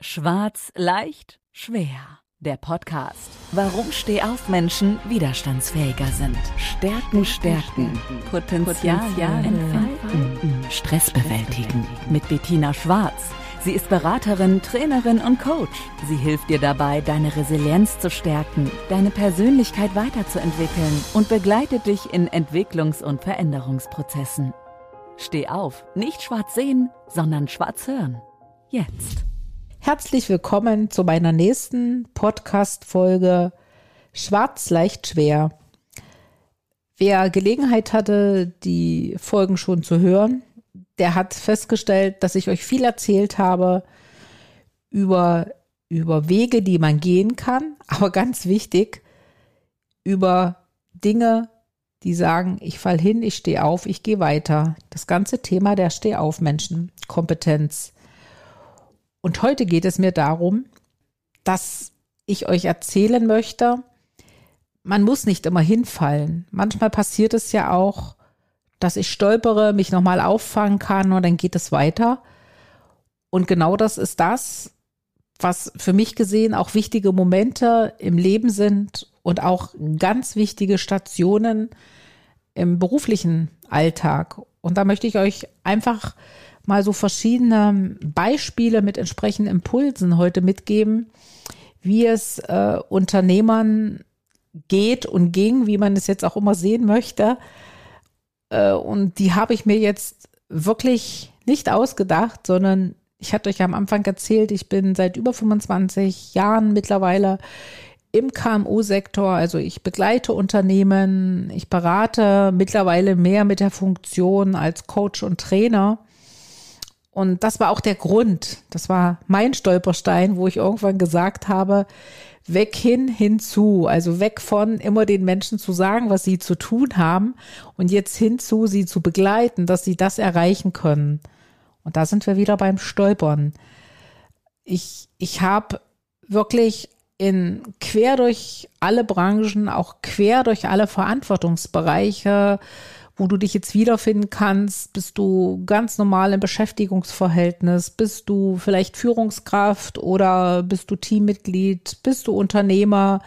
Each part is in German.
Schwarz, leicht, schwer. Der Podcast. Warum Stehaufmenschen widerstandsfähiger sind. Stärken, stärken. Potenzial, entfalten. Stress bewältigen. Mit Bettina Schwarz. Sie ist Beraterin, Trainerin und Coach. Sie hilft dir dabei, deine Resilienz zu stärken, deine Persönlichkeit weiterzuentwickeln und begleitet dich in Entwicklungs- und Veränderungsprozessen. Steh auf, nicht schwarz sehen, sondern schwarz hören. Jetzt. Herzlich willkommen zu meiner nächsten Podcast-Folge Schwarz leicht schwer. Wer Gelegenheit hatte, die Folgen schon zu hören, der hat festgestellt, dass ich euch viel erzählt habe über, über Wege, die man gehen kann, aber ganz wichtig, über Dinge, die sagen, ich fall hin, ich stehe auf, ich gehe weiter. Das ganze Thema der Stehauf-Menschen, Kompetenz. Und heute geht es mir darum, dass ich euch erzählen möchte, man muss nicht immer hinfallen. Manchmal passiert es ja auch, dass ich stolpere, mich nochmal auffangen kann und dann geht es weiter. Und genau das ist das, was für mich gesehen auch wichtige Momente im Leben sind und auch ganz wichtige Stationen im beruflichen Alltag. Und da möchte ich euch einfach mal so verschiedene Beispiele mit entsprechenden Impulsen heute mitgeben, wie es äh, Unternehmern geht und ging, wie man es jetzt auch immer sehen möchte. Äh, und die habe ich mir jetzt wirklich nicht ausgedacht, sondern ich hatte euch am Anfang erzählt, ich bin seit über 25 Jahren mittlerweile im KMU-Sektor. Also ich begleite Unternehmen, ich berate mittlerweile mehr mit der Funktion als Coach und Trainer. Und das war auch der Grund. Das war mein Stolperstein, wo ich irgendwann gesagt habe, weg hin, hinzu. Also weg von immer den Menschen zu sagen, was sie zu tun haben und jetzt hinzu, sie zu begleiten, dass sie das erreichen können. Und da sind wir wieder beim Stolpern. Ich, ich habe wirklich in quer durch alle Branchen, auch quer durch alle Verantwortungsbereiche wo du dich jetzt wiederfinden kannst? Bist du ganz normal im Beschäftigungsverhältnis? Bist du vielleicht Führungskraft oder bist du Teammitglied? Bist du Unternehmer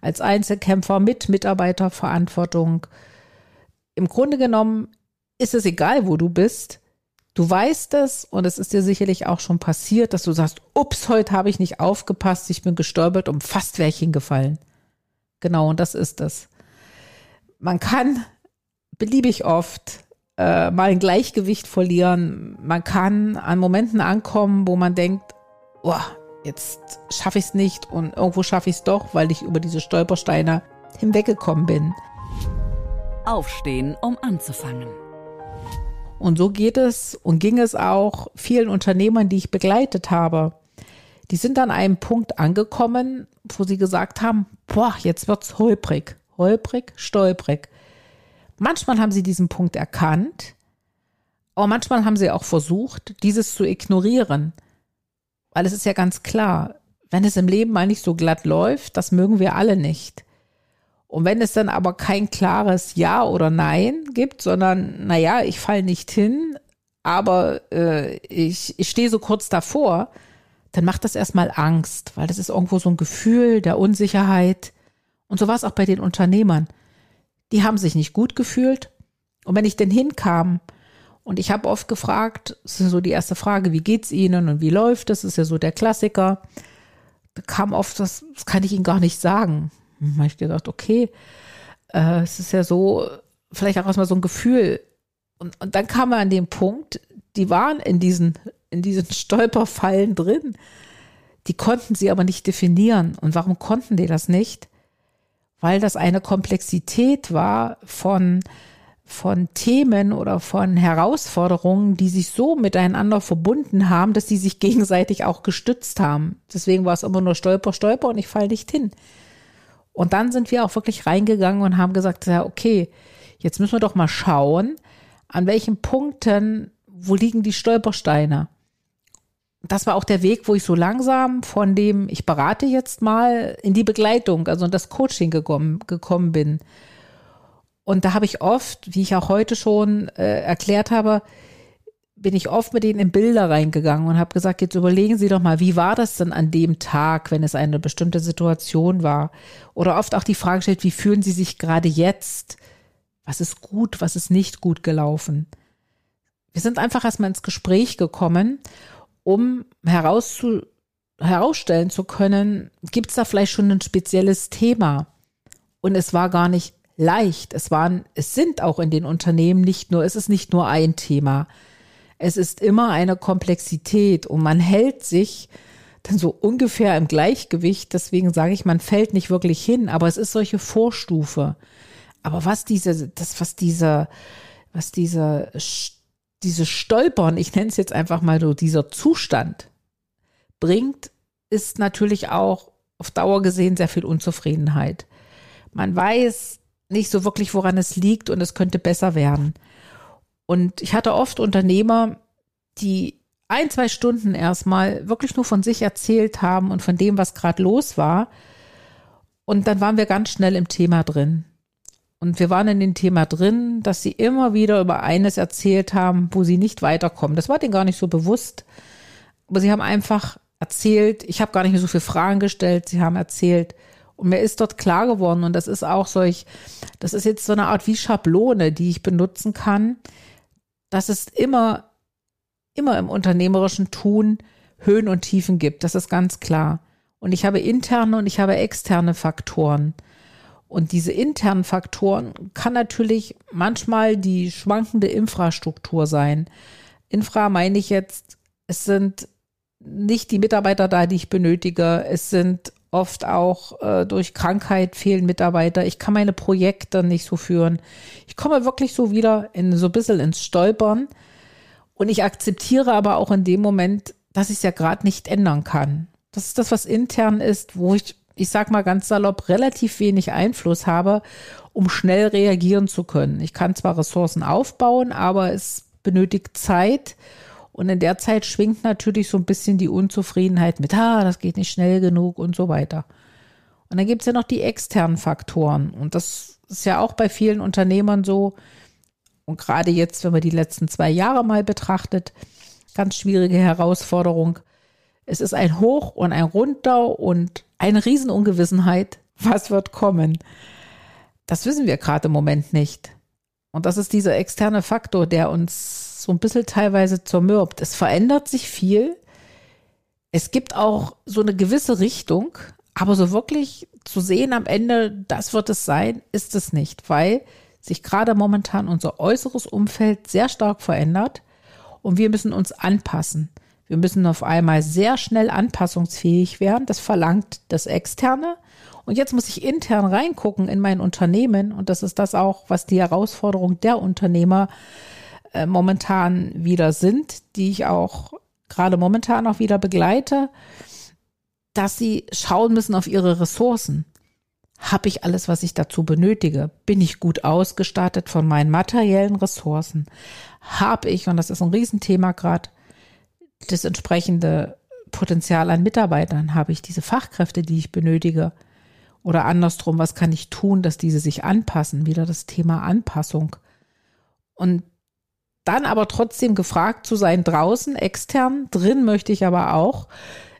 als Einzelkämpfer mit Mitarbeiterverantwortung? Im Grunde genommen ist es egal, wo du bist. Du weißt es und es ist dir sicherlich auch schon passiert, dass du sagst, ups, heute habe ich nicht aufgepasst, ich bin gestolpert und fast wäre ich hingefallen. Genau, und das ist es. Man kann beliebig oft äh, mal ein Gleichgewicht verlieren. Man kann an Momenten ankommen, wo man denkt, oh, jetzt schaffe ich es nicht und irgendwo schaffe ich es doch, weil ich über diese Stolpersteine hinweggekommen bin. Aufstehen, um anzufangen. Und so geht es und ging es auch vielen Unternehmern, die ich begleitet habe. Die sind an einem Punkt angekommen, wo sie gesagt haben, boah, jetzt wird's holprig, holprig, stolprig. Manchmal haben sie diesen Punkt erkannt, aber manchmal haben sie auch versucht, dieses zu ignorieren. Weil es ist ja ganz klar, wenn es im Leben mal nicht so glatt läuft, das mögen wir alle nicht. Und wenn es dann aber kein klares Ja oder Nein gibt, sondern, naja, ich falle nicht hin, aber äh, ich, ich stehe so kurz davor, dann macht das erstmal Angst, weil das ist irgendwo so ein Gefühl der Unsicherheit. Und so war es auch bei den Unternehmern die haben sich nicht gut gefühlt. Und wenn ich denn hinkam und ich habe oft gefragt, das ist so die erste Frage, wie geht's Ihnen und wie läuft es? Das ist ja so der Klassiker. Da kam oft, das, das kann ich Ihnen gar nicht sagen. Da habe ich gedacht, okay, äh, es ist ja so, vielleicht auch erstmal so ein Gefühl. Und, und dann kam er an den Punkt, die waren in diesen, in diesen Stolperfallen drin. Die konnten sie aber nicht definieren. Und warum konnten die das nicht? Weil das eine Komplexität war von, von Themen oder von Herausforderungen, die sich so miteinander verbunden haben, dass sie sich gegenseitig auch gestützt haben. Deswegen war es immer nur Stolper, Stolper und ich fall nicht hin. Und dann sind wir auch wirklich reingegangen und haben gesagt, ja, okay, jetzt müssen wir doch mal schauen, an welchen Punkten, wo liegen die Stolpersteine? Das war auch der Weg, wo ich so langsam von dem, ich berate jetzt mal, in die Begleitung, also in das Coaching gekommen, gekommen bin. Und da habe ich oft, wie ich auch heute schon äh, erklärt habe, bin ich oft mit denen in Bilder reingegangen und habe gesagt, jetzt überlegen Sie doch mal, wie war das denn an dem Tag, wenn es eine bestimmte Situation war? Oder oft auch die Frage stellt, wie fühlen Sie sich gerade jetzt? Was ist gut, was ist nicht gut gelaufen? Wir sind einfach erstmal ins Gespräch gekommen, um herauszu herausstellen zu können, gibt es da vielleicht schon ein spezielles Thema? Und es war gar nicht leicht. Es waren, es sind auch in den Unternehmen nicht nur, es ist nicht nur ein Thema. Es ist immer eine Komplexität und man hält sich dann so ungefähr im Gleichgewicht. Deswegen sage ich, man fällt nicht wirklich hin, aber es ist solche Vorstufe. Aber was diese, das, was dieser, was dieser, diese Stolpern, ich nenne es jetzt einfach mal so, dieser Zustand bringt, ist natürlich auch auf Dauer gesehen sehr viel Unzufriedenheit. Man weiß nicht so wirklich, woran es liegt und es könnte besser werden. Und ich hatte oft Unternehmer, die ein, zwei Stunden erstmal wirklich nur von sich erzählt haben und von dem, was gerade los war. Und dann waren wir ganz schnell im Thema drin. Und wir waren in dem Thema drin, dass sie immer wieder über eines erzählt haben, wo sie nicht weiterkommen. Das war denen gar nicht so bewusst. Aber sie haben einfach erzählt, ich habe gar nicht mehr so viele Fragen gestellt, sie haben erzählt, und mir ist dort klar geworden, und das ist auch solch, das ist jetzt so eine Art wie Schablone, die ich benutzen kann, dass es immer, immer im unternehmerischen Tun Höhen und Tiefen gibt. Das ist ganz klar. Und ich habe interne und ich habe externe Faktoren. Und diese internen Faktoren kann natürlich manchmal die schwankende Infrastruktur sein. Infra meine ich jetzt, es sind nicht die Mitarbeiter da, die ich benötige. Es sind oft auch äh, durch Krankheit fehlen Mitarbeiter. Ich kann meine Projekte nicht so führen. Ich komme wirklich so wieder in so ein bisschen ins Stolpern. Und ich akzeptiere aber auch in dem Moment, dass ich es ja gerade nicht ändern kann. Das ist das, was intern ist, wo ich, ich sag mal ganz salopp, relativ wenig Einfluss habe, um schnell reagieren zu können. Ich kann zwar Ressourcen aufbauen, aber es benötigt Zeit und in der Zeit schwingt natürlich so ein bisschen die Unzufriedenheit mit, ah, das geht nicht schnell genug und so weiter. Und dann gibt es ja noch die externen Faktoren. Und das ist ja auch bei vielen Unternehmern so. Und gerade jetzt, wenn man die letzten zwei Jahre mal betrachtet, ganz schwierige Herausforderung. Es ist ein Hoch und ein Runter und eine Riesenungewissenheit. Was wird kommen? Das wissen wir gerade im Moment nicht. Und das ist dieser externe Faktor, der uns so ein bisschen teilweise zermürbt. Es verändert sich viel. Es gibt auch so eine gewisse Richtung, aber so wirklich zu sehen am Ende, das wird es sein, ist es nicht, weil sich gerade momentan unser äußeres Umfeld sehr stark verändert und wir müssen uns anpassen. Wir müssen auf einmal sehr schnell anpassungsfähig werden. Das verlangt das Externe. Und jetzt muss ich intern reingucken in mein Unternehmen. Und das ist das auch, was die Herausforderung der Unternehmer äh, momentan wieder sind, die ich auch gerade momentan auch wieder begleite, dass sie schauen müssen auf ihre Ressourcen. Habe ich alles, was ich dazu benötige? Bin ich gut ausgestattet von meinen materiellen Ressourcen? Habe ich, und das ist ein Riesenthema gerade, das entsprechende Potenzial an Mitarbeitern? Habe ich diese Fachkräfte, die ich benötige? Oder andersrum, was kann ich tun, dass diese sich anpassen? Wieder das Thema Anpassung. Und dann aber trotzdem gefragt zu sein draußen, extern, drin möchte ich aber auch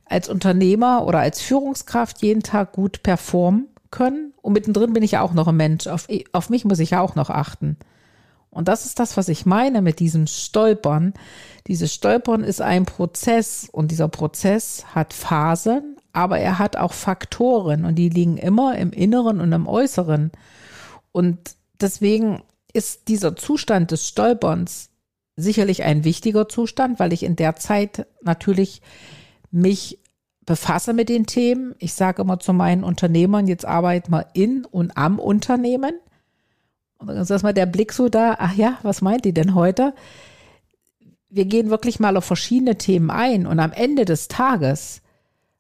als Unternehmer oder als Führungskraft jeden Tag gut performen können. Und mittendrin bin ich ja auch noch ein Mensch. Auf, auf mich muss ich ja auch noch achten. Und das ist das, was ich meine mit diesem Stolpern. Dieses Stolpern ist ein Prozess und dieser Prozess hat Phasen, aber er hat auch Faktoren und die liegen immer im Inneren und im Äußeren. Und deswegen ist dieser Zustand des Stolperns sicherlich ein wichtiger Zustand, weil ich in der Zeit natürlich mich befasse mit den Themen. Ich sage immer zu meinen Unternehmern, jetzt arbeiten wir in und am Unternehmen. Und dann ist erstmal der Blick so da, ach ja, was meint die denn heute? Wir gehen wirklich mal auf verschiedene Themen ein und am Ende des Tages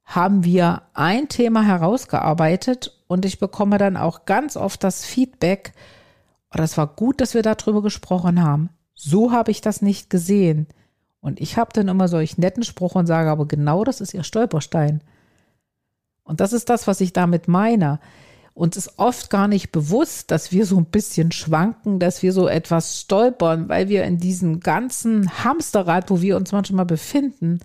haben wir ein Thema herausgearbeitet und ich bekomme dann auch ganz oft das Feedback, oh, das war gut, dass wir darüber gesprochen haben. So habe ich das nicht gesehen. Und ich habe dann immer solch netten Spruch und sage, aber genau das ist ihr Stolperstein. Und das ist das, was ich damit meine. Uns ist oft gar nicht bewusst, dass wir so ein bisschen schwanken, dass wir so etwas stolpern, weil wir in diesem ganzen Hamsterrad, wo wir uns manchmal befinden,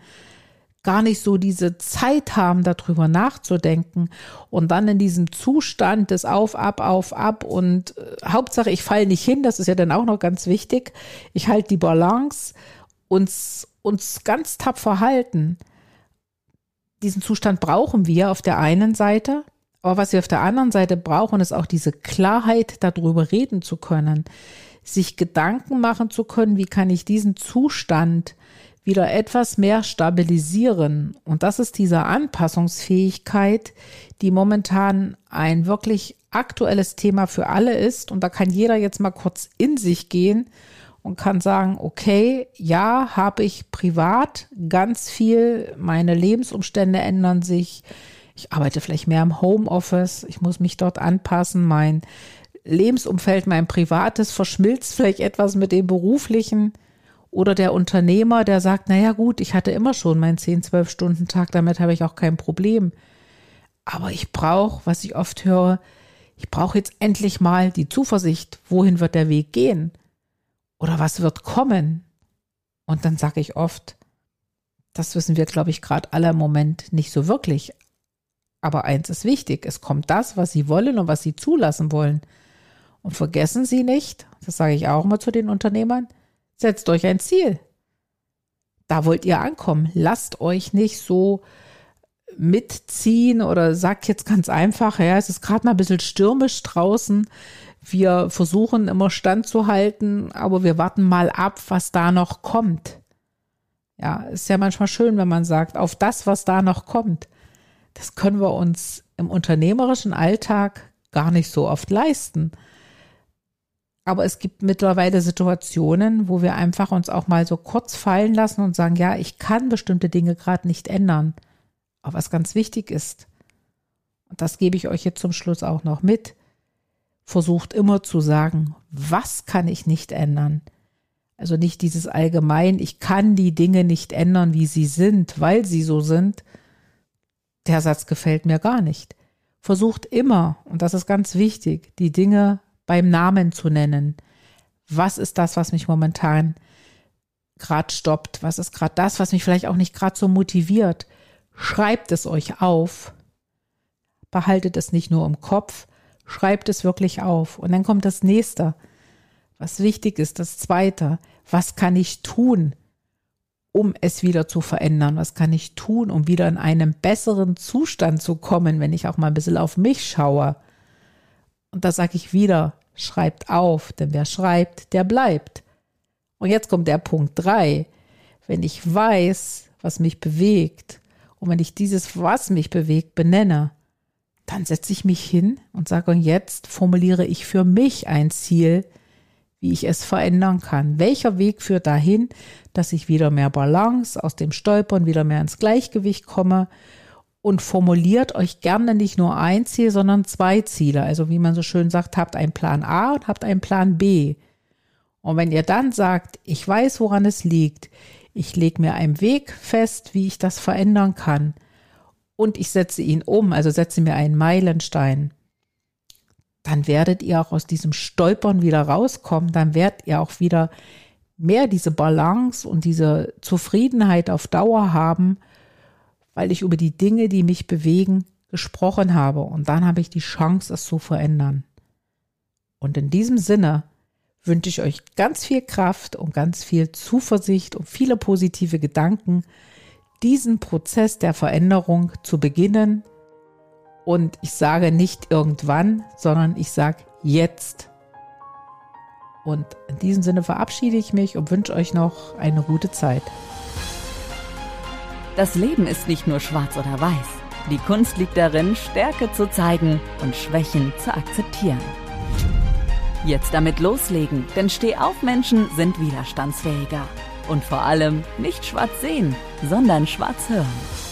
gar nicht so diese Zeit haben, darüber nachzudenken und dann in diesem Zustand des Auf, Ab, Auf, Ab und äh, Hauptsache, ich falle nicht hin, das ist ja dann auch noch ganz wichtig. Ich halte die Balance, uns, uns ganz tapfer halten. Diesen Zustand brauchen wir auf der einen Seite, aber was wir auf der anderen Seite brauchen, ist auch diese Klarheit, darüber reden zu können, sich Gedanken machen zu können, wie kann ich diesen Zustand wieder etwas mehr stabilisieren. Und das ist diese Anpassungsfähigkeit, die momentan ein wirklich aktuelles Thema für alle ist. Und da kann jeder jetzt mal kurz in sich gehen und kann sagen, okay, ja, habe ich privat ganz viel, meine Lebensumstände ändern sich, ich arbeite vielleicht mehr im Homeoffice, ich muss mich dort anpassen, mein Lebensumfeld, mein privates verschmilzt vielleicht etwas mit dem beruflichen. Oder der Unternehmer, der sagt, naja gut, ich hatte immer schon meinen 10, 12 Stunden Tag, damit habe ich auch kein Problem. Aber ich brauche, was ich oft höre, ich brauche jetzt endlich mal die Zuversicht, wohin wird der Weg gehen? Oder was wird kommen? Und dann sage ich oft, das wissen wir, glaube ich, gerade alle im Moment nicht so wirklich. Aber eins ist wichtig, es kommt das, was Sie wollen und was Sie zulassen wollen. Und vergessen Sie nicht, das sage ich auch immer zu den Unternehmern, setzt euch ein Ziel. Da wollt ihr ankommen. Lasst euch nicht so mitziehen oder sagt jetzt ganz einfach, ja, es ist gerade mal ein bisschen stürmisch draußen. Wir versuchen immer standzuhalten, aber wir warten mal ab, was da noch kommt. Ja, ist ja manchmal schön, wenn man sagt, auf das, was da noch kommt das können wir uns im unternehmerischen Alltag gar nicht so oft leisten. Aber es gibt mittlerweile Situationen, wo wir einfach uns auch mal so kurz fallen lassen und sagen, ja, ich kann bestimmte Dinge gerade nicht ändern. Aber was ganz wichtig ist, und das gebe ich euch jetzt zum Schluss auch noch mit, versucht immer zu sagen, was kann ich nicht ändern? Also nicht dieses allgemein, ich kann die Dinge nicht ändern, wie sie sind, weil sie so sind, der Satz gefällt mir gar nicht. Versucht immer, und das ist ganz wichtig, die Dinge beim Namen zu nennen. Was ist das, was mich momentan gerade stoppt? Was ist gerade das, was mich vielleicht auch nicht gerade so motiviert? Schreibt es euch auf. Behaltet es nicht nur im Kopf, schreibt es wirklich auf. Und dann kommt das nächste, was wichtig ist, das zweite. Was kann ich tun, um es wieder zu verändern? Was kann ich tun, um wieder in einen besseren Zustand zu kommen, wenn ich auch mal ein bisschen auf mich schaue? Und da sage ich wieder, schreibt auf, denn wer schreibt, der bleibt. Und jetzt kommt der Punkt drei. Wenn ich weiß, was mich bewegt und wenn ich dieses, was mich bewegt, benenne, dann setze ich mich hin und sage, und jetzt formuliere ich für mich ein Ziel, wie ich es verändern kann. Welcher Weg führt dahin, dass ich wieder mehr Balance aus dem Stolpern wieder mehr ins Gleichgewicht komme und formuliert euch gerne nicht nur ein Ziel, sondern zwei Ziele. Also wie man so schön sagt, habt einen Plan A und habt einen Plan B. Und wenn ihr dann sagt, ich weiß, woran es liegt, ich lege mir einen Weg fest, wie ich das verändern kann und ich setze ihn um, also setze mir einen Meilenstein, dann werdet ihr auch aus diesem Stolpern wieder rauskommen, dann werdet ihr auch wieder mehr diese Balance und diese Zufriedenheit auf Dauer haben, weil ich über die Dinge, die mich bewegen, gesprochen habe. Und dann habe ich die Chance, es zu verändern. Und in diesem Sinne wünsche ich euch ganz viel Kraft und ganz viel Zuversicht und viele positive Gedanken, diesen Prozess der Veränderung zu beginnen und ich sage nicht irgendwann, sondern ich sage jetzt. Und in diesem Sinne verabschiede ich mich und wünsche euch noch eine gute Zeit. Das Leben ist nicht nur schwarz oder weiß. Die Kunst liegt darin, Stärke zu zeigen und Schwächen zu akzeptieren. Jetzt damit loslegen, denn Stehaufmenschen sind widerstandsfähiger. Und vor allem nicht schwarz sehen, sondern schwarz hören.